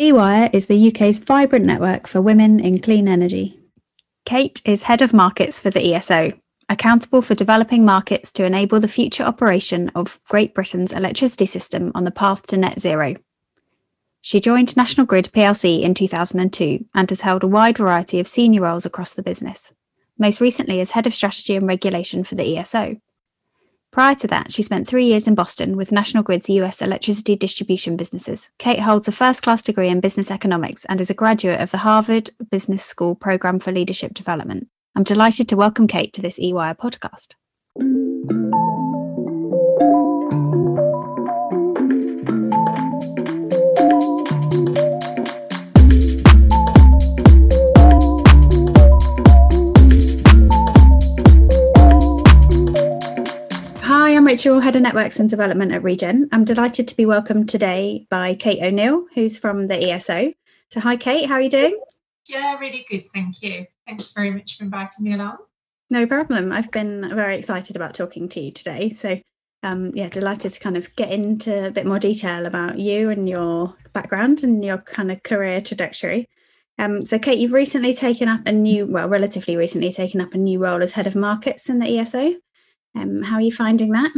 EWire is the UK's vibrant network for women in clean energy. Kayte is head of markets for the ESO, accountable for developing markets to enable the future operation of Great Britain's electricity system on the path to net zero. She joined National Grid plc in 2002 and has held a wide variety of senior roles across the business, most recently as head of strategy and regulation for the ESO. Prior to that, she spent three years in Boston with National Grid's US electricity distribution businesses. Kayte holds a first class degree in business economics and is a graduate of the Harvard Business School Program for Leadership Development. I'm delighted to welcome Kayte to this EWire podcast. Rachel, Head of Networks and Development at Regen. I'm delighted to be welcomed today by Kayte O'Neill, who's from the ESO. So, hi, Kayte, how are you doing? Yeah, really good. Thank you. Thanks very much for inviting me along. No problem. I've been very excited about talking to you today. So, um, yeah, delighted to kind of get into a bit more detail about you and your background and your kind of career trajectory. Um, so, Kayte, you've recently taken up a new, well, relatively recently taken up a new role as head of markets in the ESO. Um, how are you finding that?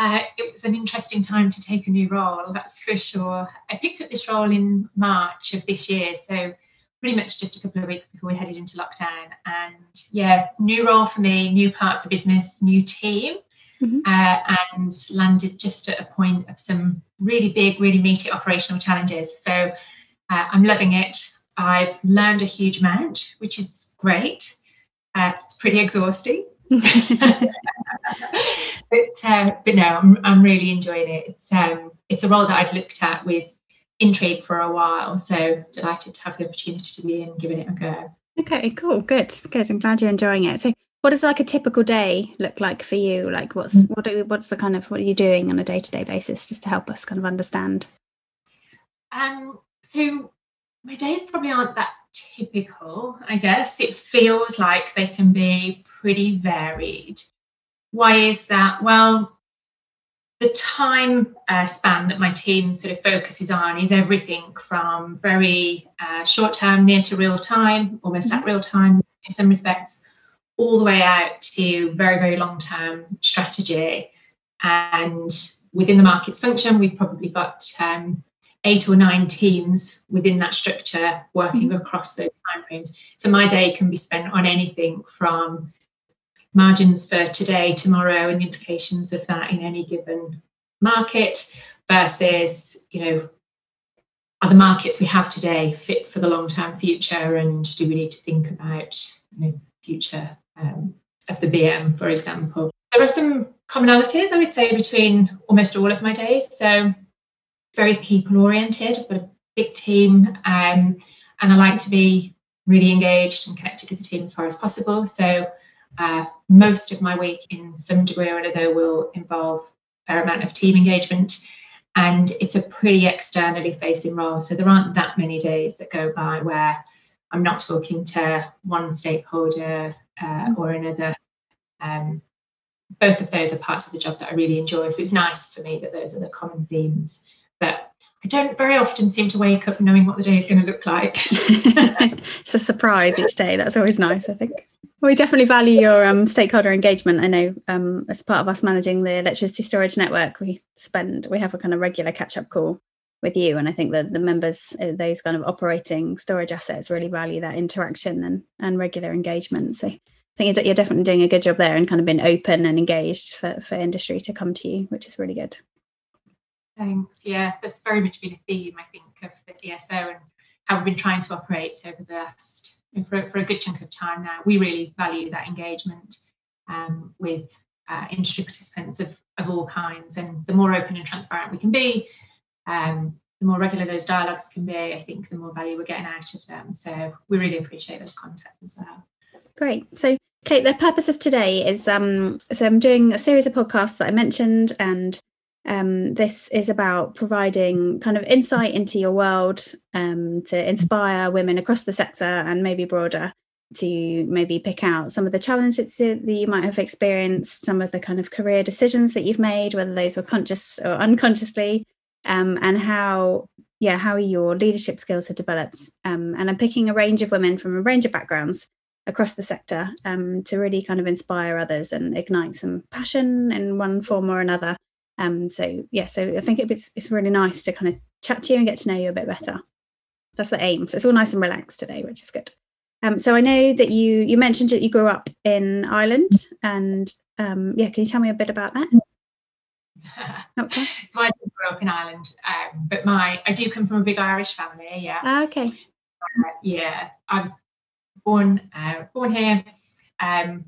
Uh, it was an interesting time to take a new role, that's for sure. I picked up this role in March of this year, so pretty much just a couple of weeks before we headed into lockdown. And yeah, new role for me, new part of the business, new team, mm-hmm. uh, and landed just at a point of some really big, really meaty operational challenges. So uh, I'm loving it. I've learned a huge amount, which is great. Uh, it's pretty exhausting. but uh, but no, I'm I'm really enjoying it. It's um it's a role that I'd looked at with intrigue for a while. So delighted to have the opportunity to be in giving it a go. Okay, cool, good, good. I'm glad you're enjoying it. So what does like a typical day look like for you? Like what's mm. what are, what's the kind of what are you doing on a day to day basis just to help us kind of understand? Um so my days probably aren't that typical, I guess. It feels like they can be pretty varied. Why is that? Well, the time uh, span that my team sort of focuses on is everything from very uh, short term, near to real time, almost mm-hmm. at real time in some respects, all the way out to very, very long term strategy. And within the markets function, we've probably got um, eight or nine teams within that structure working mm-hmm. across those timeframes. So my day can be spent on anything from margins for today, tomorrow, and the implications of that in any given market versus, you know, are the markets we have today fit for the long-term future, and do we need to think about, you know, future um, of the BM, for example? There are some commonalities, I would say, between almost all of my days. So, very people-oriented. I've got a big team, um, and I like to be really engaged and connected with the team as far as possible. So uh, most of my week, in some degree or another, will involve a fair amount of team engagement. And it's a pretty externally facing role. So there aren't that many days that go by where I'm not talking to one stakeholder uh, or another. Um, both of those are parts of the job that I really enjoy. So it's nice for me that those are the common themes. But I don't very often seem to wake up knowing what the day is going to look like. it's a surprise each day. That's always nice, I think. We definitely value your um, stakeholder engagement. I know um, as part of us managing the electricity storage network, we spend we have a kind of regular catch up call with you, and I think that the members, uh, those kind of operating storage assets, really value that interaction and and regular engagement. So I think you're definitely doing a good job there, and kind of been open and engaged for for industry to come to you, which is really good. Thanks. Yeah, that's very much been a theme I think of the ESO and how we've been trying to operate over the last for, for a good chunk of time now. We really value that engagement um, with uh, industry participants of, of all kinds. And the more open and transparent we can be, um, the more regular those dialogues can be, I think the more value we're getting out of them. So we really appreciate those contacts as well. Great. So Kayte, the purpose of today is um, so I'm doing a series of podcasts that I mentioned, and um, this is about providing kind of insight into your world um, to inspire women across the sector and maybe broader to maybe pick out some of the challenges that you might have experienced, some of the kind of career decisions that you've made, whether those were conscious or unconsciously, um, and how yeah how your leadership skills have developed. Um, and i'm picking a range of women from a range of backgrounds across the sector um, to really kind of inspire others and ignite some passion in one form or another um, so yeah so i think it's, it's really nice to kind of chat to you and get to know you a bit better that's the aim so it's all nice and relaxed today which is good um, so i know that you you mentioned that you grew up in ireland and um, yeah can you tell me a bit about that okay. so I grew up in Ireland, um, but my I do come from a big Irish family. Yeah. Ah, okay. Uh, yeah, I was born uh, born here, um,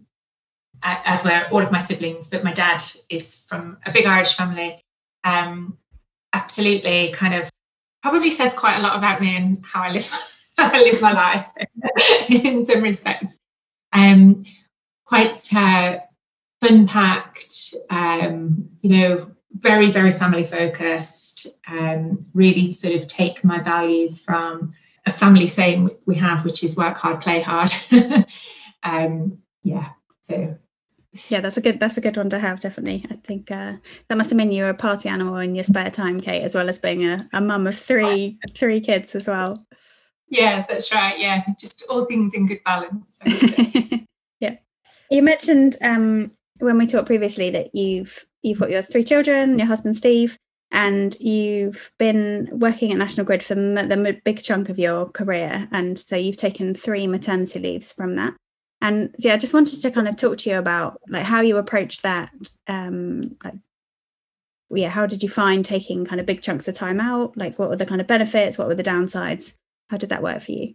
as were all of my siblings. But my dad is from a big Irish family. Um, absolutely, kind of probably says quite a lot about me and how I live how I live my life in some respects. Um, quite uh, fun packed, um, you know, very, very family focused, um, really sort of take my values from a family saying we have, which is work hard, play hard. um, yeah, so. Yeah, that's a good that's a good one to have, definitely. I think uh, that must have been you're a party animal in your spare time, Kayte, as well as being a, a mum of three three kids as well. Yeah, that's right. Yeah, just all things in good balance. yeah. You mentioned um, when we talked previously that you've you've got your three children, your husband Steve, and you've been working at National Grid for the big chunk of your career, and so you've taken three maternity leaves from that. And yeah, I just wanted to kind of talk to you about like how you approach that. Um, like, yeah, how did you find taking kind of big chunks of time out? Like, what were the kind of benefits? What were the downsides? How did that work for you?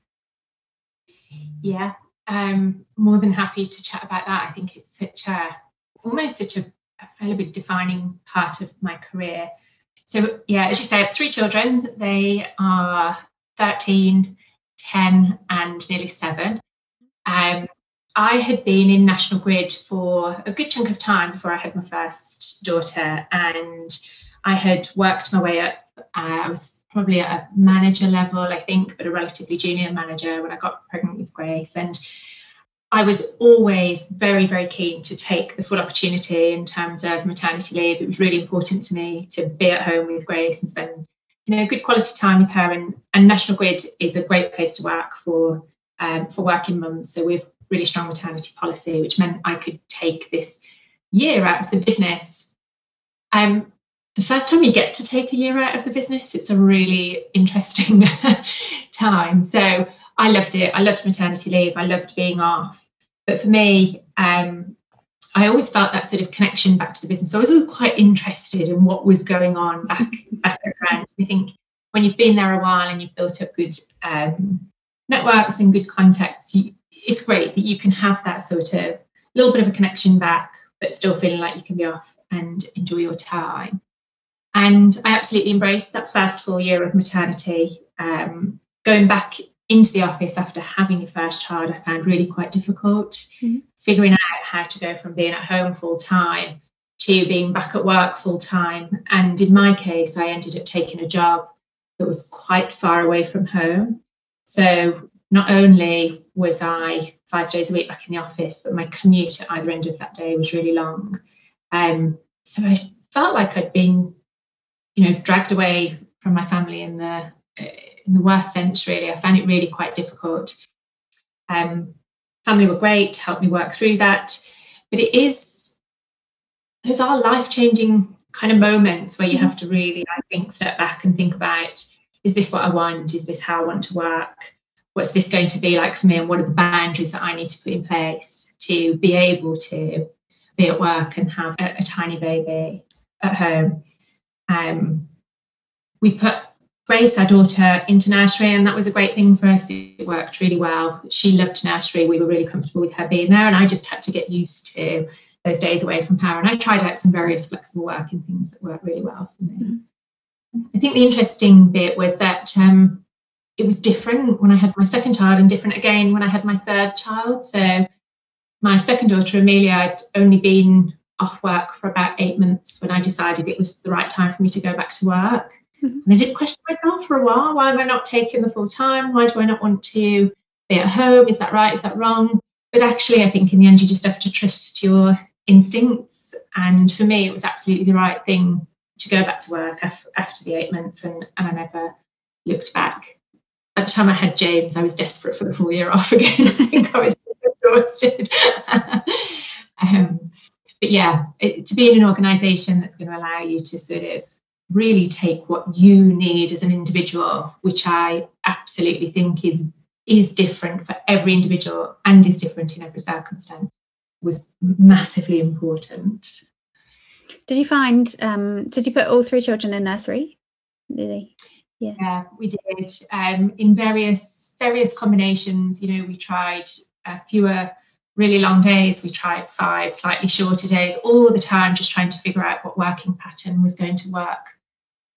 Yeah, um, more than happy to chat about that. I think it's such a almost such a, a fairly big defining part of my career. So, yeah, as you say, I have three children. They are 13, 10, and nearly seven. Um, I had been in National Grid for a good chunk of time before I had my first daughter, and I had worked my way up. Uh, I was probably at a manager level, I think, but a relatively junior manager when I got pregnant with Grace. And I was always very, very keen to take the full opportunity in terms of maternity leave. It was really important to me to be at home with Grace and spend, you know, good quality time with her. And, and National Grid is a great place to work for um, for working mums. So we've really strong maternity policy, which meant I could take this year out of the business. Um, the first time you get to take a year out of the business, it's a really interesting time. So I loved it. I loved maternity leave. I loved being off. But for me, um, I always felt that sort of connection back to the business. I was always quite interested in what was going on back back around. I think when you've been there a while and you've built up good um, networks and good contacts, you, it's great that you can have that sort of little bit of a connection back, but still feeling like you can be off and enjoy your time. And I absolutely embraced that first full year of maternity. Um, going back into the office after having your first child, I found really quite difficult. Mm-hmm. Figuring out how to go from being at home full time to being back at work full time. And in my case, I ended up taking a job that was quite far away from home. So not only was I five days a week back in the office, but my commute at either end of that day was really long. Um, so I felt like I'd been, you know, dragged away from my family in the in the worst sense, really. I found it really quite difficult. Um, family were great, helped me work through that. But it is, those are life changing kind of moments where you have to really, I think, step back and think about is this what I want? Is this how I want to work? What's this going to be like for me? And what are the boundaries that I need to put in place to be able to be at work and have a, a tiny baby at home? Um, we put Grace, our daughter, into nursery, and that was a great thing for us. It worked really well. She loved nursery. We were really comfortable with her being there, and I just had to get used to those days away from her. And I tried out some various flexible working things that worked really well for me. Mm-hmm. I think the interesting bit was that um, it was different when I had my second child, and different again when I had my third child. So my second daughter, Amelia, I'd only been off work for about eight months when I decided it was the right time for me to go back to work. Mm-hmm. And I did question myself for a while. Why am I not taking the full time? Why do I not want to be at home? Is that right? Is that wrong? But actually, I think in the end, you just have to trust your instincts. And for me, it was absolutely the right thing to go back to work after the eight months, and, and I never looked back. At the time I had James, I was desperate for the full year off again. I think I was exhausted. um, but yeah, it, to be in an organisation that's going to allow you to sort of really take what you need as an individual, which I absolutely think is is different for every individual and is different in every circumstance, was massively important. Did you find? Um, did you put all three children in nursery? Really? Yeah. yeah, we did um, in various various combinations. You know, we tried uh, fewer really long days. We tried five slightly shorter days all the time, just trying to figure out what working pattern was going to work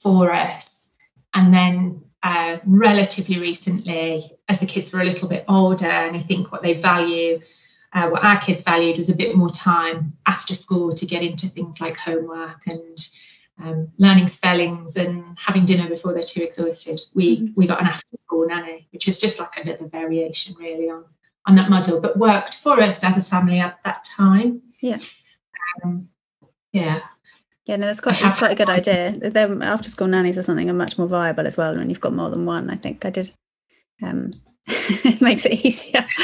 for us. And then uh, relatively recently, as the kids were a little bit older, and I think what they value, uh, what our kids valued was a bit more time after school to get into things like homework and um, learning spellings and having dinner before they're too exhausted. We mm-hmm. we got an after school nanny, which was just like another variation really on on that model, but worked for us as a family at that time. Yeah. Um, yeah. Yeah, no, that's quite that's quite a good idea. Then after school nannies or something are much more viable as well when you've got more than one. I think I did. Um, it makes it easier.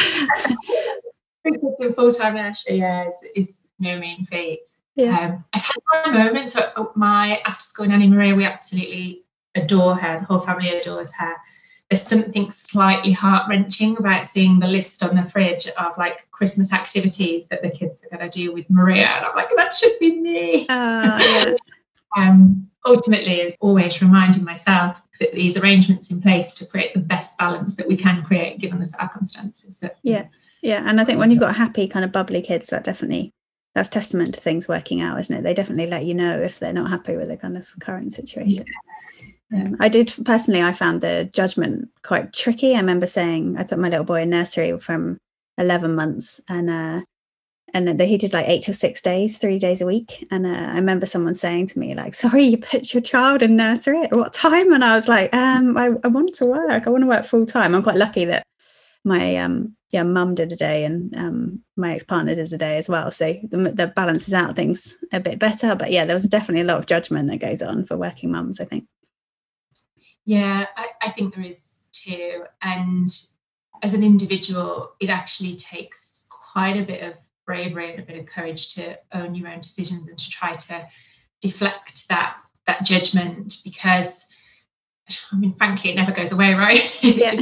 full time nursery yeah, is, is no mean feat. Yeah. Um, I've had my moments. My after school nanny Maria, we absolutely adore her. The whole family adores her there's something slightly heart wrenching about seeing the list on the fridge of like Christmas activities that the kids are going to do with Maria. And I'm like, that should be me. Uh, yeah. um, ultimately, always reminding myself put these arrangements in place to create the best balance that we can create given the circumstances. That, yeah, yeah. And I think when you've got happy, kind of bubbly kids, that definitely that's testament to things working out, isn't it? They definitely let you know if they're not happy with the kind of current situation. Yeah. Um, I did personally. I found the judgment quite tricky. I remember saying I put my little boy in nursery from eleven months, and uh, and he did like eight to six days, three days a week. And uh, I remember someone saying to me like, "Sorry, you put your child in nursery at what time?" And I was like, um, I, I want to work. I want to work full time." I'm quite lucky that my um yeah mum did a day and um my ex-partner did a day as well so the, the balances out things a bit better but yeah there was definitely a lot of judgment that goes on for working mums i think yeah, I, I think there is too. And as an individual, it actually takes quite a bit of bravery and a bit of courage to own your own decisions and to try to deflect that that judgment because I mean frankly it never goes away right yeah.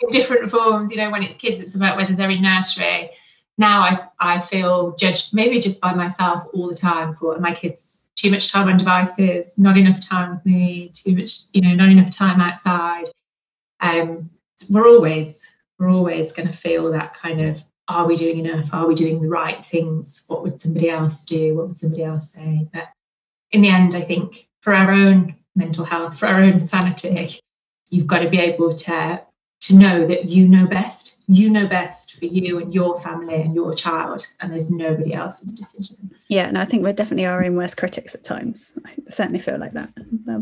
In different forms you know when it's kids it's about whether they're in nursery now I I feel judged maybe just by myself all the time for my kids too much time on devices, not enough time with me, too much, you know, not enough time outside. Um, we're always we're always going to feel that kind of are we doing enough? Are we doing the right things? What would somebody else do? What would somebody else say? But in the end, I think for our own mental health, for our own sanity, you've got to be able to to know that you know best. You know best for you and your family and your child, and there's nobody else's decision. Yeah, no, I think we're definitely our own worst critics at times. I certainly feel like that,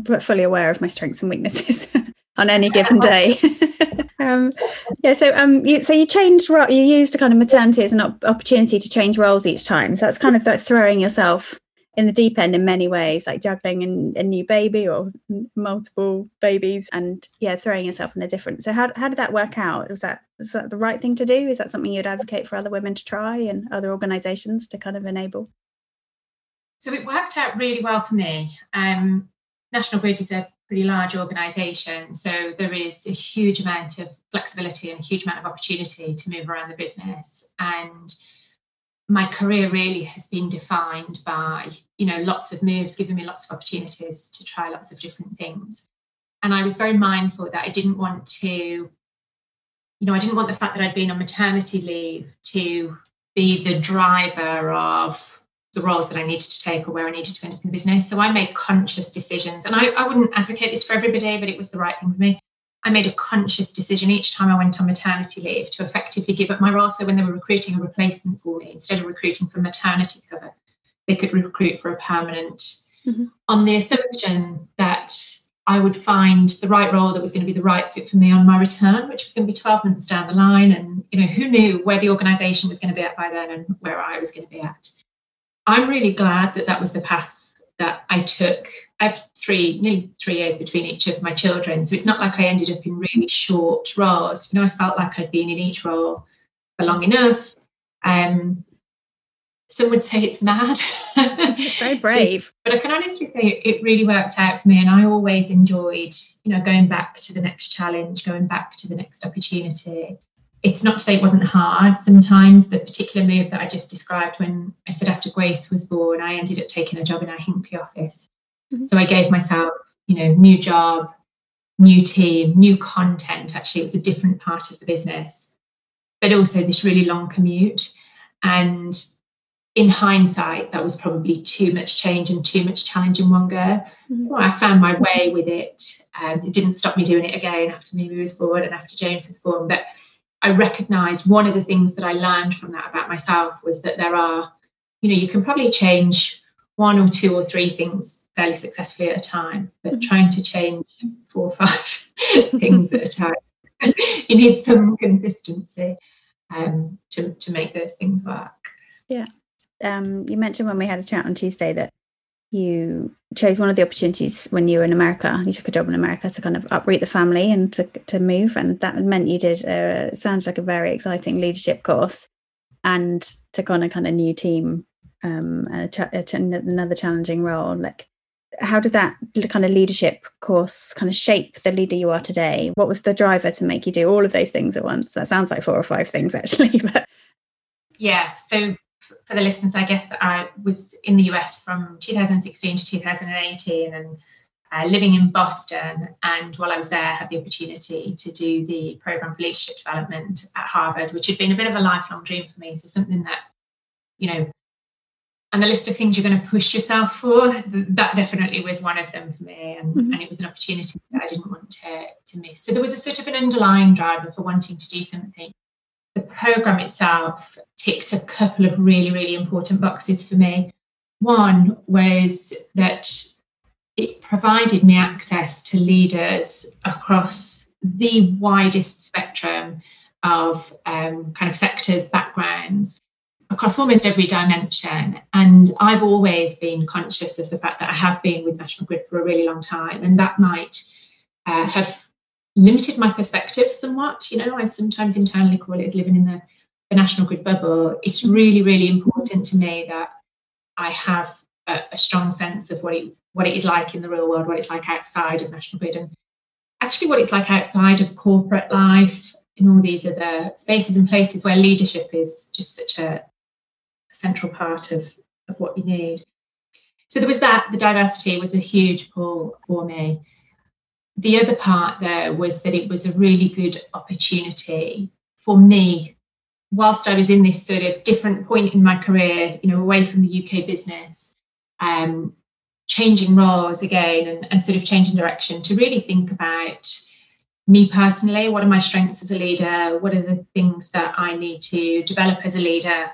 but fully aware of my strengths and weaknesses on any given day. um, yeah, so um, you, so you changed. You used a kind of maternity as an op- opportunity to change roles each time. So that's kind of like throwing yourself in the deep end in many ways, like juggling a, a new baby or multiple babies, and yeah, throwing yourself in a different. So how how did that work out? Was that is that the right thing to do? Is that something you'd advocate for other women to try and other organisations to kind of enable? So it worked out really well for me. Um, National Grid is a pretty large organisation, so there is a huge amount of flexibility and a huge amount of opportunity to move around the business and my career really has been defined by you know lots of moves giving me lots of opportunities to try lots of different things. And i was very mindful that i didn't want to you know i didn't want the fact that i'd been on maternity leave to be the driver of the roles that i needed to take or where i needed to end up in the business. So i made conscious decisions and I, I wouldn't advocate this for everybody but it was the right thing for me I made a conscious decision each time I went on maternity leave to effectively give up my role. So when they were recruiting a replacement for me, instead of recruiting for maternity cover, they could recruit for a permanent mm-hmm. on the assumption that I would find the right role that was going to be the right fit for me on my return, which was going to be 12 months down the line. And, you know, who knew where the organization was going to be at by then and where I was going to be at. I'm really glad that that was the path that I took I have three, nearly three years between each of my children. So it's not like I ended up in really short roles. You know, I felt like I'd been in each role for long enough. Um, some would say it's mad. It's very brave. but I can honestly say it really worked out for me. And I always enjoyed, you know, going back to the next challenge, going back to the next opportunity. It's not to say it wasn't hard. Sometimes the particular move that I just described when I said after Grace was born, I ended up taking a job in our Hinckley office. Mm-hmm. So I gave myself, you know, new job, new team, new content. Actually, it was a different part of the business, but also this really long commute. And in hindsight, that was probably too much change and too much challenge in one go. Mm-hmm. Well, I found my way with it. Um, it didn't stop me doing it again after Mimi was born and after James was born. But I recognised one of the things that I learned from that about myself was that there are, you know, you can probably change one or two or three things fairly successfully at a time, but mm-hmm. trying to change four or five things at a time, you need some consistency um, to, to make those things work. Yeah um, you mentioned when we had a chat on Tuesday that you chose one of the opportunities when you were in America. You took a job in America to kind of uproot the family and to, to move, and that meant you did. A, sounds like a very exciting leadership course, and took on a kind of new team, um, and a ch- a ch- another challenging role. Like, how did that kind of leadership course kind of shape the leader you are today? What was the driver to make you do all of those things at once? That sounds like four or five things actually, but yeah. So for the listeners, I guess I was in the US from 2016 to 2018 and uh, living in Boston. And while I was there, I had the opportunity to do the program for leadership development at Harvard, which had been a bit of a lifelong dream for me. So something that, you know, and the list of things you're going to push yourself for, that definitely was one of them for me. And, mm-hmm. and it was an opportunity that I didn't want to, to miss. So there was a sort of an underlying driver for wanting to do something the program itself ticked a couple of really, really important boxes for me. One was that it provided me access to leaders across the widest spectrum of um, kind of sectors, backgrounds, across almost every dimension. And I've always been conscious of the fact that I have been with National Grid for a really long time, and that might uh, have limited my perspective somewhat. You know, I sometimes internally call it as living in the, the national grid bubble. It's really, really important to me that I have a, a, strong sense of what it what it is like in the real world, what it's like outside of national grid, and actually what it's like outside of corporate life in all these other spaces and places where leadership is just such a, a central part of, of what you need. So there was that. The diversity was a huge pull for me the other part there was that it was a really good opportunity for me whilst I was in this sort of different point in my career, you know, away from the UK business, um, changing roles again and, and sort of changing direction to really think about me personally, what are my strengths as a leader? What are the things that I need to develop as a leader?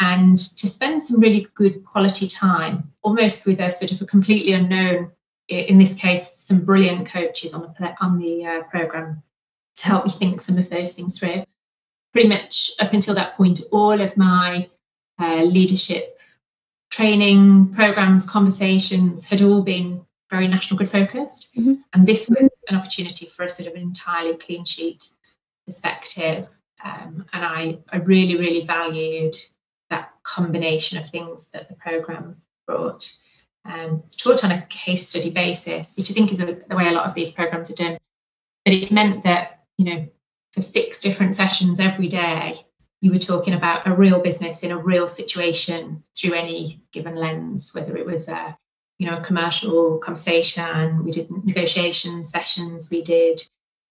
And to spend some really good quality time, almost with a sort of a completely unknown in this case, some brilliant coaches on the on the uh, program to help me think some of those things through. Pretty much up until that point, all of my uh, leadership training programs, conversations had all been very national grid focused, mm-hmm. and this was an opportunity for a sort of an entirely clean sheet perspective. Um, and I, I really, really valued combination of things that the program brought. Um, it's taught on a case study basis, which I think is a, the way a lot of these programs are done. But it meant that, you know, for six different sessions every day, you were talking about a real business in a real situation through any given lens, whether it was a, you know, a commercial conversation, we did negotiation sessions, we did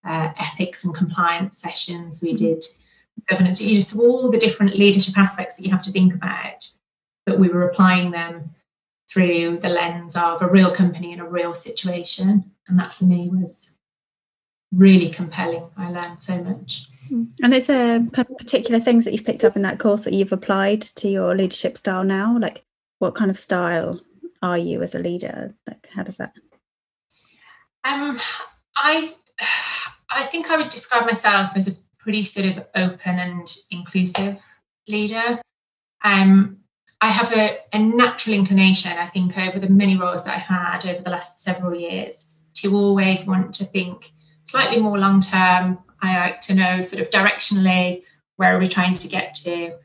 uh, ethics and compliance sessions, we mm-hmm. did governance, you know, so all the different leadership aspects that you have to think about, but we were applying them through the lens of a real company in a real situation. And that for me was really compelling. I learned so much. Hmm. And is there kind of particular things that you've picked up in that course that you've applied to your leadership style now? Like what kind of style are you as a leader? Like how does that? Um, I I think I would describe myself as a pretty sort of open and inclusive leader. Um, I have a, a natural inclination, I think, over the many roles that I had over the last several years to always want to think slightly more long term. I like to know sort of directionally where are we trying to get to,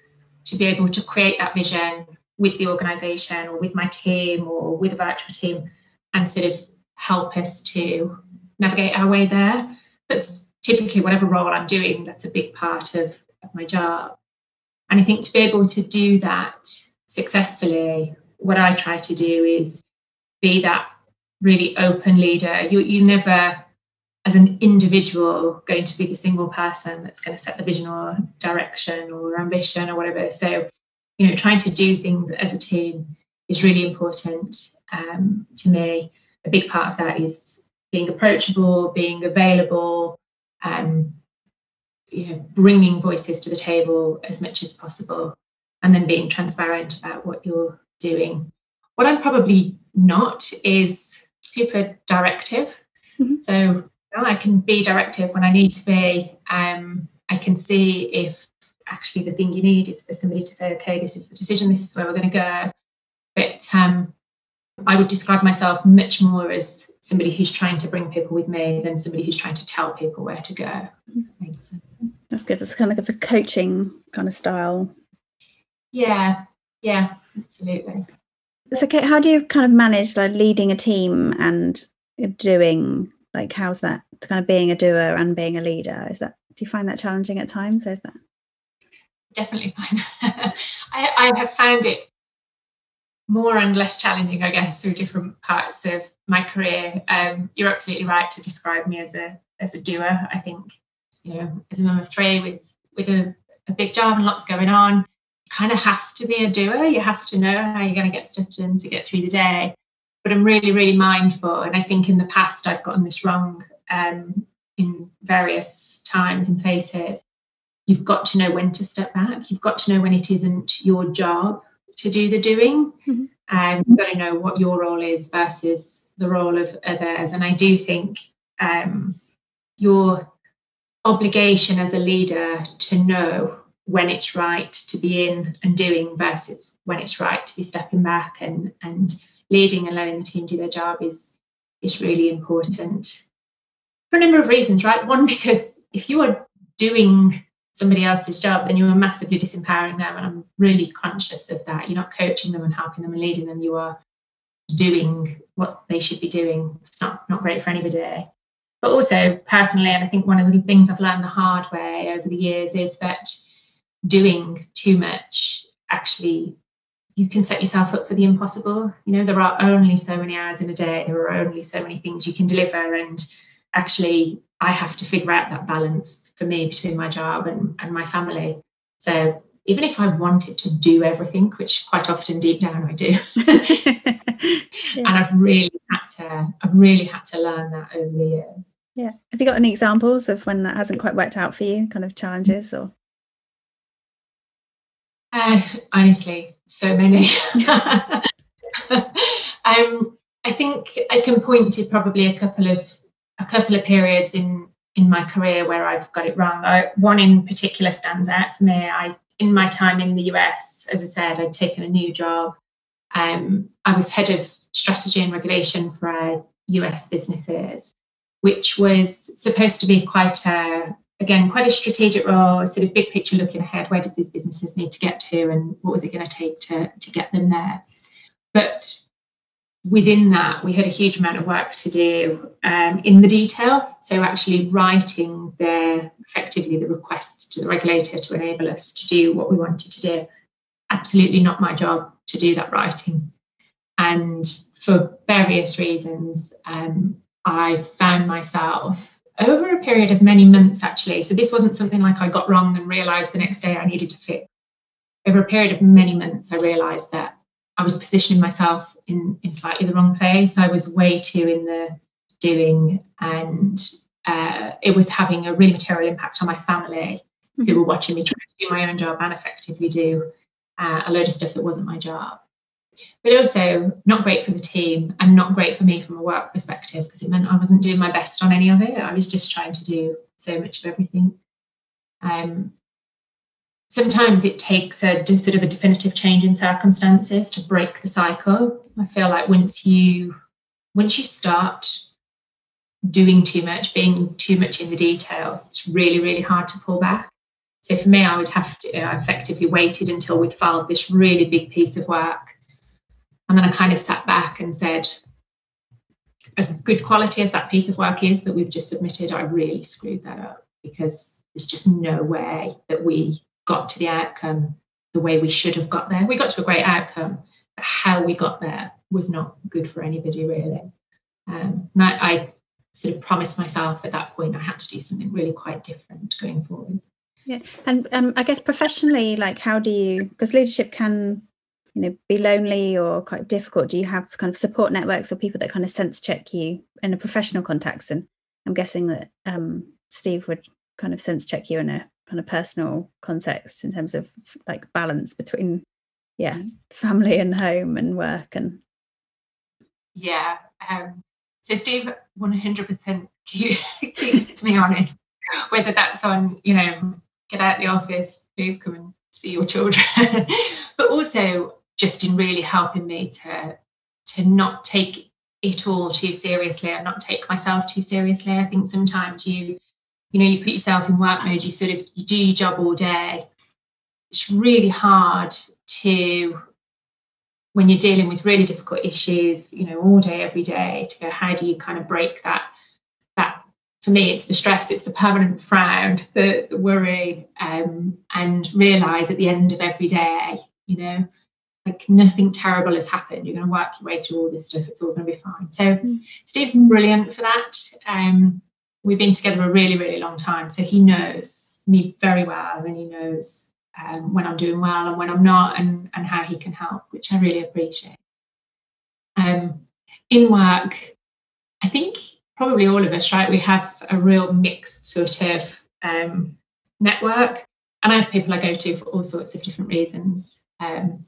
to be able to create that vision with the organization or with my team or with a virtual team and sort of help us to navigate our way there. That's typically whatever role I'm doing, that's a big part of, of my job. And I think to be able to do that successfully, what I try to do is be that really open leader. You you never as an individual going to be the single person that's going to set the vision or direction or ambition or whatever. So, you know, trying to do things as a team is really important um, to me. A big part of that is being approachable, being available, um, you know, bringing voices to the table as much as possible, and then being transparent about what you're doing. What I'm probably not is super directive. Mm-hmm. So you know, I can be directive when I need to be. Um, I can see if actually the thing you need is for somebody to say, okay, this is the decision, this is where we're going to go. But um, I would describe myself much more as somebody who's trying to bring people with me than somebody who's trying to tell people where to go. That's good. It's kind of like a coaching kind of style. Yeah, yeah, absolutely. So, Kayte, how do you kind of manage like leading a team and doing like how's that kind of being a doer and being a leader? Is that do you find that challenging at times? Is that definitely find I, I have found it more and less challenging, I guess, through different parts of my career. Um, you're absolutely right to describe me as a as a doer. I think, you know, as a mum of three with with a, a big job and lots going on, you kind of have to be a doer. You have to know how you're going to get stuff done to get through the day. But I'm really, really mindful, and I think in the past I've gotten this wrong um, in various times and places. You've got to know when to step back. You've got to know when it isn't your job to do the doing. Mm-hmm. Um, you've got to know what your role is versus the role of others. And I do think um, your obligation as a leader to know when it's right to be in and doing versus when it's right to be stepping back and and leading and letting the team do their job is is really important for a number of reasons right one because if you are doing somebody else's job, then you are massively disempowering them. And I'm really conscious of that. You're not coaching them and helping them and leading them. You are doing what they should be doing. It's not, not great for anybody. But also personally, and I think one of the things I've learned the hard way over the years is that doing too much actually you can set yourself up for the impossible. You know, there are only so many hours in a day, there are only so many things you can deliver. And actually, I have to figure out that balance for me between my job and, and my family. So even if I wanted to do everything, which quite often deep down I do, yeah. and I've really had to, I've really had to learn that over the years. Yeah. Have you got any examples of when that hasn't quite worked out for you, kind of challenges or? Uh, honestly, so many. um, I think I can point to probably a couple of a couple of periods in in my career where I've got it wrong. I, one in particular stands out for me. I, in my time in the US, as I said, I'd taken a new job. Um, I was head of strategy and regulation for our US businesses, which was supposed to be quite a, again, quite a strategic role, sort of big picture looking ahead. Where did these businesses need to get to, and what was it going to take to to get them there? But within that, we had a huge amount of work to do um, in the detail. So, actually writing the effectively the requests to the regulator to enable us to do what we wanted to do. Absolutely not my job to do that writing. And for various reasons, um, I found myself over a period of many months actually. So, this wasn't something like I got wrong and realized the next day I needed to fix. Over a period of many months, I realized that I was positioning myself in, in slightly the wrong place. I was way too in the doing, and uh, it was having a really material impact on my family mm-hmm. who were watching me try to do my own job and effectively do uh, a load of stuff that wasn't my job. But also not great for the team and not great for me from a work perspective because it meant I wasn't doing my best on any of it. I was just trying to do so much of everything. Um, sometimes it takes a sort of a definitive change in circumstances to break the cycle. I feel like once you once you start doing too much, being too much in the detail, it's really, really hard to pull back. So for me, I would have to effectively waited until we'd filed this really big piece of work. And then I kind of sat back and said, as good quality as that piece of work is that we've just submitted, I really screwed that up because there's just no way that we got to the outcome the way we should have got there. We got to a great outcome, but how we got there was not good for anybody really. Um, and I, I sort of promised myself at that point I had to do something really quite different going forward. Yeah, and um, I guess professionally, like how do you? Because leadership can, you know, be lonely or quite difficult. Do you have kind of support networks or people that kind of sense check you in a professional context? And I'm guessing that um, Steve would kind of sense check you in a kind of personal context in terms of like balance between, yeah, family and home and work and. Yeah, um, so Steve 100% keeps me honest, whether that's on, you know, get out the office, please come and see your children, but also just in really helping me to to not take it all too seriously and not take myself too seriously. I think sometimes you, you know, you put yourself in work mode, you sort of you do your job all day. It's really hard to when you're dealing with really difficult issues, you know, all day, every day, to go, how do you kind of break that? That for me, it's the stress, it's the permanent frown, the, the worry, um, and realize at the end of every day, you know, like nothing terrible has happened. You're going to work your way through all this stuff. It's all going to be fine. So mm. Steve's brilliant for that. Um, we've been together a really, really long time, so he knows me very well, and he knows um, when I'm doing well and when I'm not, and, and how he can help, which I really appreciate. Um, in work, I think probably all of us, right, we have a real mixed sort of um, network. And I have people I go to for all sorts of different reasons. Um,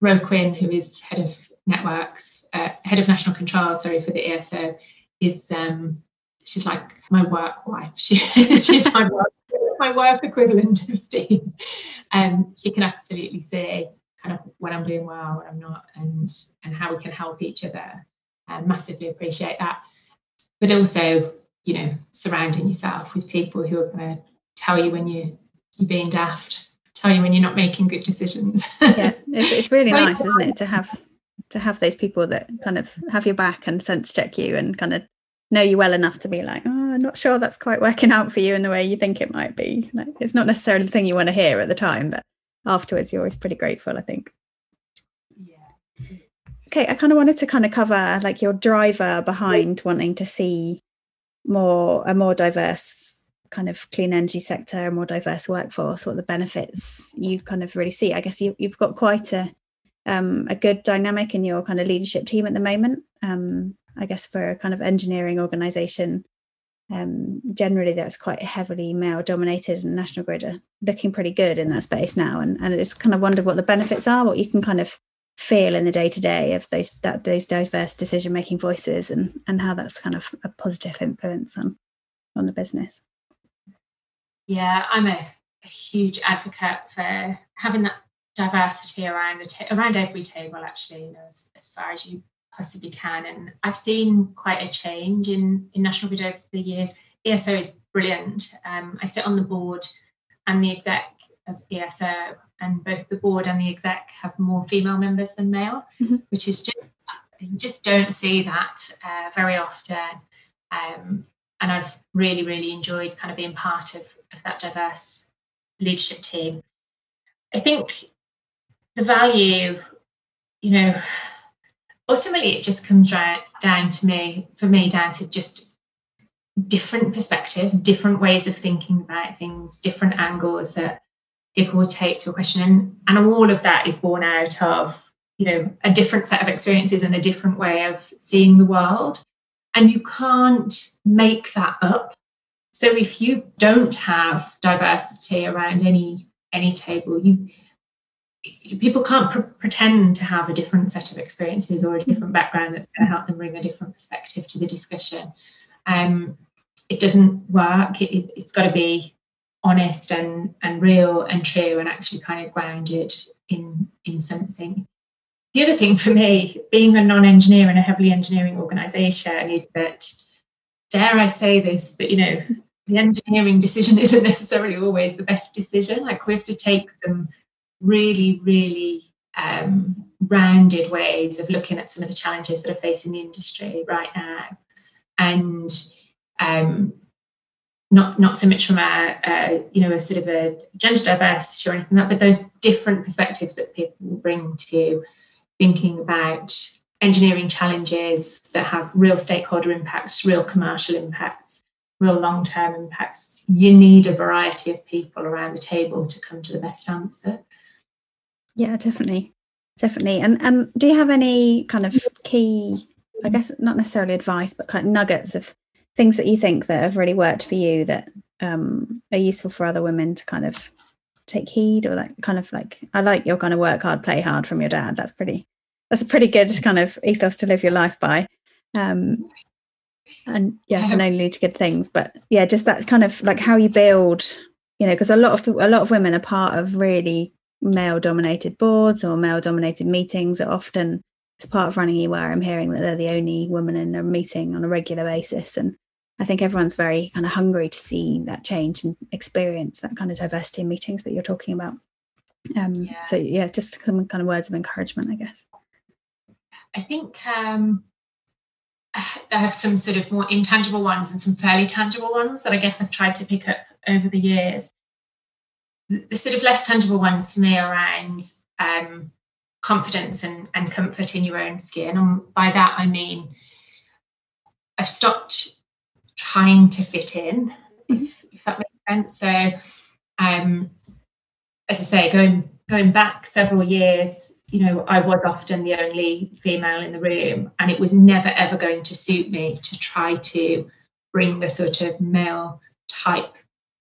Ro Quinn, who is head of networks, uh, head of national control, sorry, for the ESO, is um, she's like my work wife. She, she's my work my work equivalent of Steve. Um, she can absolutely see kind of when I'm doing well, when I'm not, and and how we can help each other. And massively appreciate that. But also, you know, surrounding yourself with people who are going to tell you when you you're being daft, tell you when you're not making good decisions. yeah, it's, it's really nice, isn't it, to have to have those people that kind of have your back and sense check you and kind of know you well enough to be like, oh, I'm not sure that's quite working out for you in the way you think it might be. Like, it's not necessarily the thing you want to hear at the time, but afterwards you're always pretty grateful, I think. Yeah. Okay, I kind of wanted to kind of cover like your driver behind wanting to see more a more diverse kind of clean energy sector, a more diverse workforce, what the benefits you kind of really see. I guess you, have got quite a um, a good dynamic in your kind of leadership team at the moment. Um, I guess for a kind of engineering organization, um, generally that's quite heavily male dominated and National Grid are looking pretty good in that space now. And, and it's kind of wonder what the benefits are, what you can kind of feel in the day to day of those that those diverse decision making voices and and how that's kind of a positive influence on on the business. Yeah, I'm a, a huge advocate for having that diversity around the ta- around every table actually you know as, as far as you possibly can. And I've seen quite a change in, in National Grid over the years. ESO is brilliant. Um, I sit on the board and the exec of ESO, and both the board and the exec have more female members than male, mm-hmm. which is just you just don't see that uh, very often. Um, and I've really, really enjoyed kind of being part of, of that diverse leadership team. I think the value, you know, ultimately it just comes right down to me for me down to just different perspectives different ways of thinking about things different angles that people will take to a question. And, and all of that is born out of you know a different set of experiences and a different way of seeing the world. And you can't make that up. So if you don't have diversity around any any table you people can't pr- pretend to have a different set of experiences or a different background that's going to help them bring a different perspective to the discussion. Um, it doesn't work. It, has got to be honest and and real and true and actually kind of grounded in in something the other thing for me being a non-engineer in a heavily engineering organization is that dare i say this but you know the engineering decision isn't necessarily always the best decision like we have to take some really really um, rounded ways of looking at some of the challenges that are facing the industry right now and um, not not so much from a, a, you know a sort of a gender diversity or anything like that, but those different perspectives that people bring to thinking about engineering challenges that have real stakeholder impacts, real commercial impacts, real long-term impacts. You need a variety of people around the table to come to the best answer. Yeah, definitely. Definitely. And and do you have any kind of key, I guess not necessarily advice, but kind of nuggets of things that you think that have really worked for you that um, are useful for other women to kind of take heed or that kind of like I like your kind of work hard, play hard from your dad. That's pretty that's a pretty good kind of ethos to live your life by. Um, and yeah, and only to good things. But yeah, just that kind of like how you build, you know, because a lot of a lot of women are part of really male dominated boards or male dominated meetings are often as part of running EY, I'm hearing that they're the only woman in a meeting on a regular basis. And I think everyone's very kind of hungry to see that change and experience that kind of diversity in meetings that you're talking about. Um, yeah. So yeah, just some kind of words of encouragement, I guess. I think um, I have some sort of more intangible ones and some fairly tangible ones that I guess I've tried to pick up over the years. The, sort of less tangible ones for me around um, confidence and, and comfort in your own skin. And by that I mean I've stopped trying to fit in, mm-hmm. if, if, that makes sense. So, um, as I say, going going back several years, you know, I was often the only female in the room, and it was never ever going to suit me to try to bring the sort of male type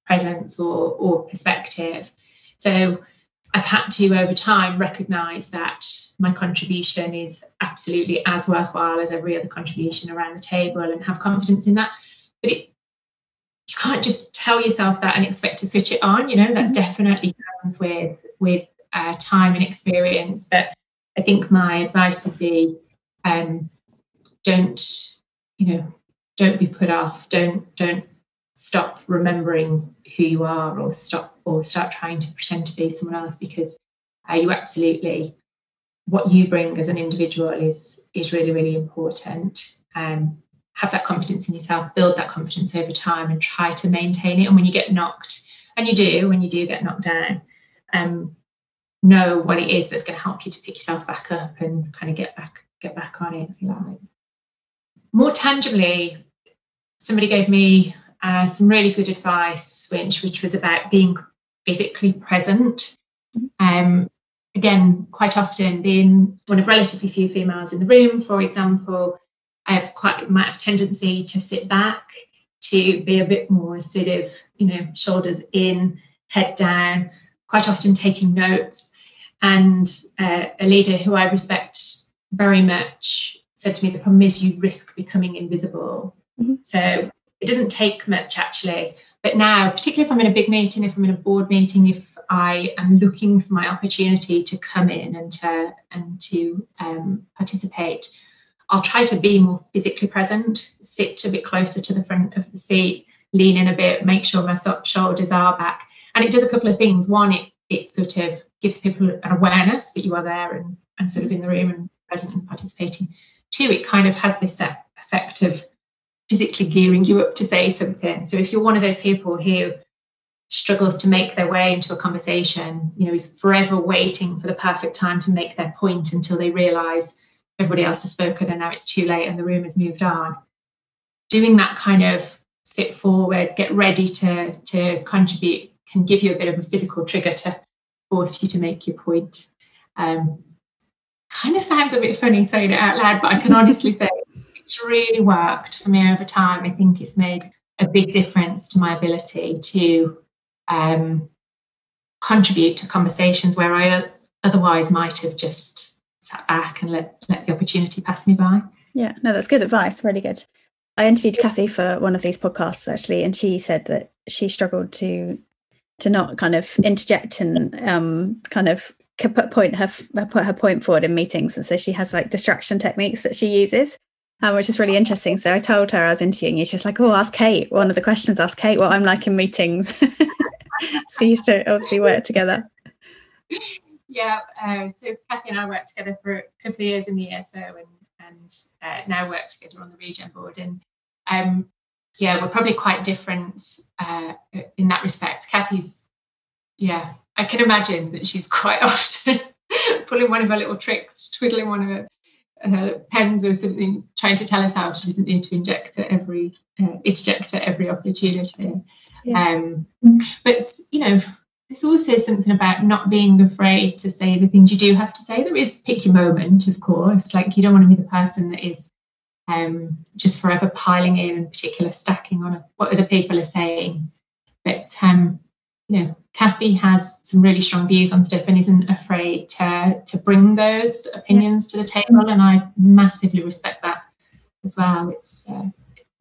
presence or or perspective. So I've had to over time recognize that my contribution is absolutely as worthwhile as every other contribution around the table and have confidence in that but it, you can't just tell yourself that and expect to switch it on. You know that mm-hmm. definitely comes with with uh, time and experience. But I think my advice would be, um, don't you know, don't be put off. Don't don't stop remembering who you are, or stop or start trying to pretend to be someone else because uh, you absolutely what you bring as an individual is is really really important. Um, have that confidence in yourself, build that confidence over time, and try to maintain it. And when you get knocked, and you do, when you do get knocked down, um, know what it is that's going to help you to pick yourself back up and kind of get back get back on it. If you like. More tangibly, somebody gave me uh, some really good advice, which which was about being physically present. Um, again, quite often being one of relatively few females in the room, for example, I have quite might have tendency to sit back, to be a bit more sort of, you know, shoulders in, head down, quite often taking notes. And uh, a leader who I respect very much said to me, the problem is you risk becoming invisible. Mm-hmm. So it doesn't take much actually. But now, particularly if I'm in a big meeting, if I'm in a board meeting, if I am looking for my opportunity to come in and to and to um, participate, I'll try to be more physically present, sit a bit closer to the front of the seat, lean in a bit, make sure my shoulders are back. And it does a couple of things. One, it, it sort of gives people an awareness that you are there and, and sort of in the room and present and participating. Two, it kind of has this effect of physically gearing you up to say something. So if you're one of those people who struggles to make their way into a conversation, you know, is forever waiting for the perfect time to make their point until they realize everybody else has spoken and now it's too late and the room has moved on. Doing that kind of sit forward, get ready to, to contribute can give you a bit of a physical trigger to force you to make your point. Um, kind of sounds a bit funny saying it out loud, but I can honestly say it's really worked for me over time. I think it's made a big difference to my ability to um, contribute to conversations where I otherwise might have just sat back and let let the opportunity pass me by. Yeah, no, that's good advice. Really good. I interviewed Kathy for one of these podcasts actually, and she said that she struggled to to not kind of interject and um, kind of put point her put her point forward in meetings, and so she has like distraction techniques that she uses. Um, which is really interesting. So I told her I was interviewing you. She's like, "Oh, ask Kayte." One of the questions, ask Kayte what I'm like in meetings. so you used to obviously work together. Yeah. Uh, so Kathy and I worked together for a couple of years in the ESO, and and uh, now work together on the Regen board. And um, yeah, we're probably quite different uh, in that respect. Kathy's, yeah, I can imagine that she's quite often pulling one of her little tricks, twiddling one of her, her, pens or something, trying to tell us how she doesn't need to inject at every uh, interject at every opportunity. Yeah. Um, but you know, there's also something about not being afraid to say the things you do have to say. There is pick your moment, of course. Like you don't want to be the person that is um, just forever piling in and particular stacking on what other people are saying. But um, you know, Kathy has some really strong views on stuff and isn't afraid to to bring those opinions to the table, and I massively respect that as well. It's uh,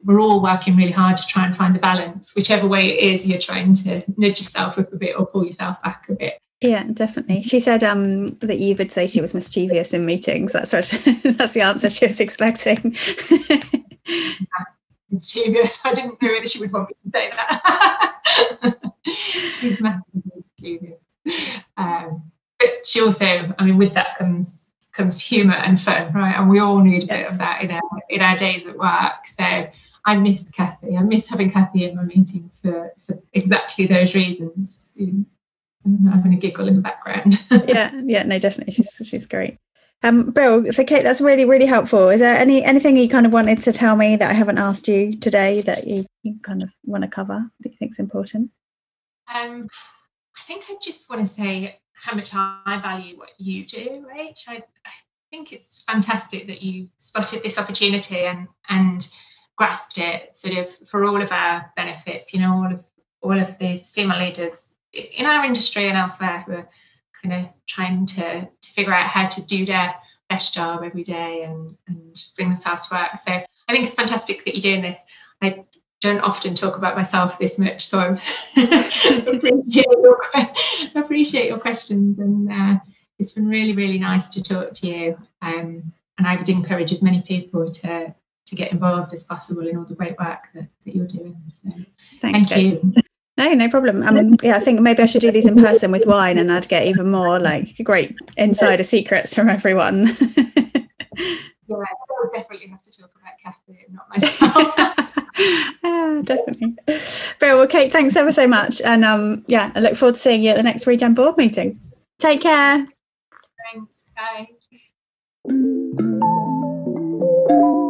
we're all working really hard to try and find the balance, whichever way it is you're trying to nudge yourself up a bit or pull yourself back a bit. Yeah, definitely. She said um, that you would say she was mischievous in meetings. That's what that's the answer she was expecting. mischievous. I didn't know whether she would want me to say that. She's massively. Um, but she also, I mean, with that comes comes humour and fun, right? And we all need a bit of that in our in our days at work. So I miss Kathy. I miss having Kathy in my meetings for, for exactly those reasons. Know, having a giggle in the background. yeah, yeah, no, definitely. She's she's great. Um, Bill, so Kayte, that's really, really helpful. Is there any anything you kind of wanted to tell me that I haven't asked you today that you, you kind of want to cover that you think's important? Um, I think I just want to say how much I value what you do, right? I, I think it's fantastic that you spotted this opportunity and and grasped it sort of for all of our benefits, you know, all of all of these female leaders in our industry and elsewhere who are kind of trying to, to figure out how to do their best job every day and, and bring themselves to work. So I think it's fantastic that you're doing this. I don't often talk about myself this much, so I appreciate your appreciate your questions, and uh, it's been really really nice to talk to you. Um, and I would encourage as many people to to get involved as possible in all the great work that, that you're doing. So Thanks, thank you. No, no problem. Um, yeah, I think maybe I should do these in person with wine, and I'd get even more like great insider secrets from everyone. yeah, I'll definitely have to talk about Kathy, not myself. yeah, definitely. Very well, Kayte. Thanks ever so much, and um, yeah, I look forward to seeing you at the next Regen board meeting. Take care. Thanks. Bye.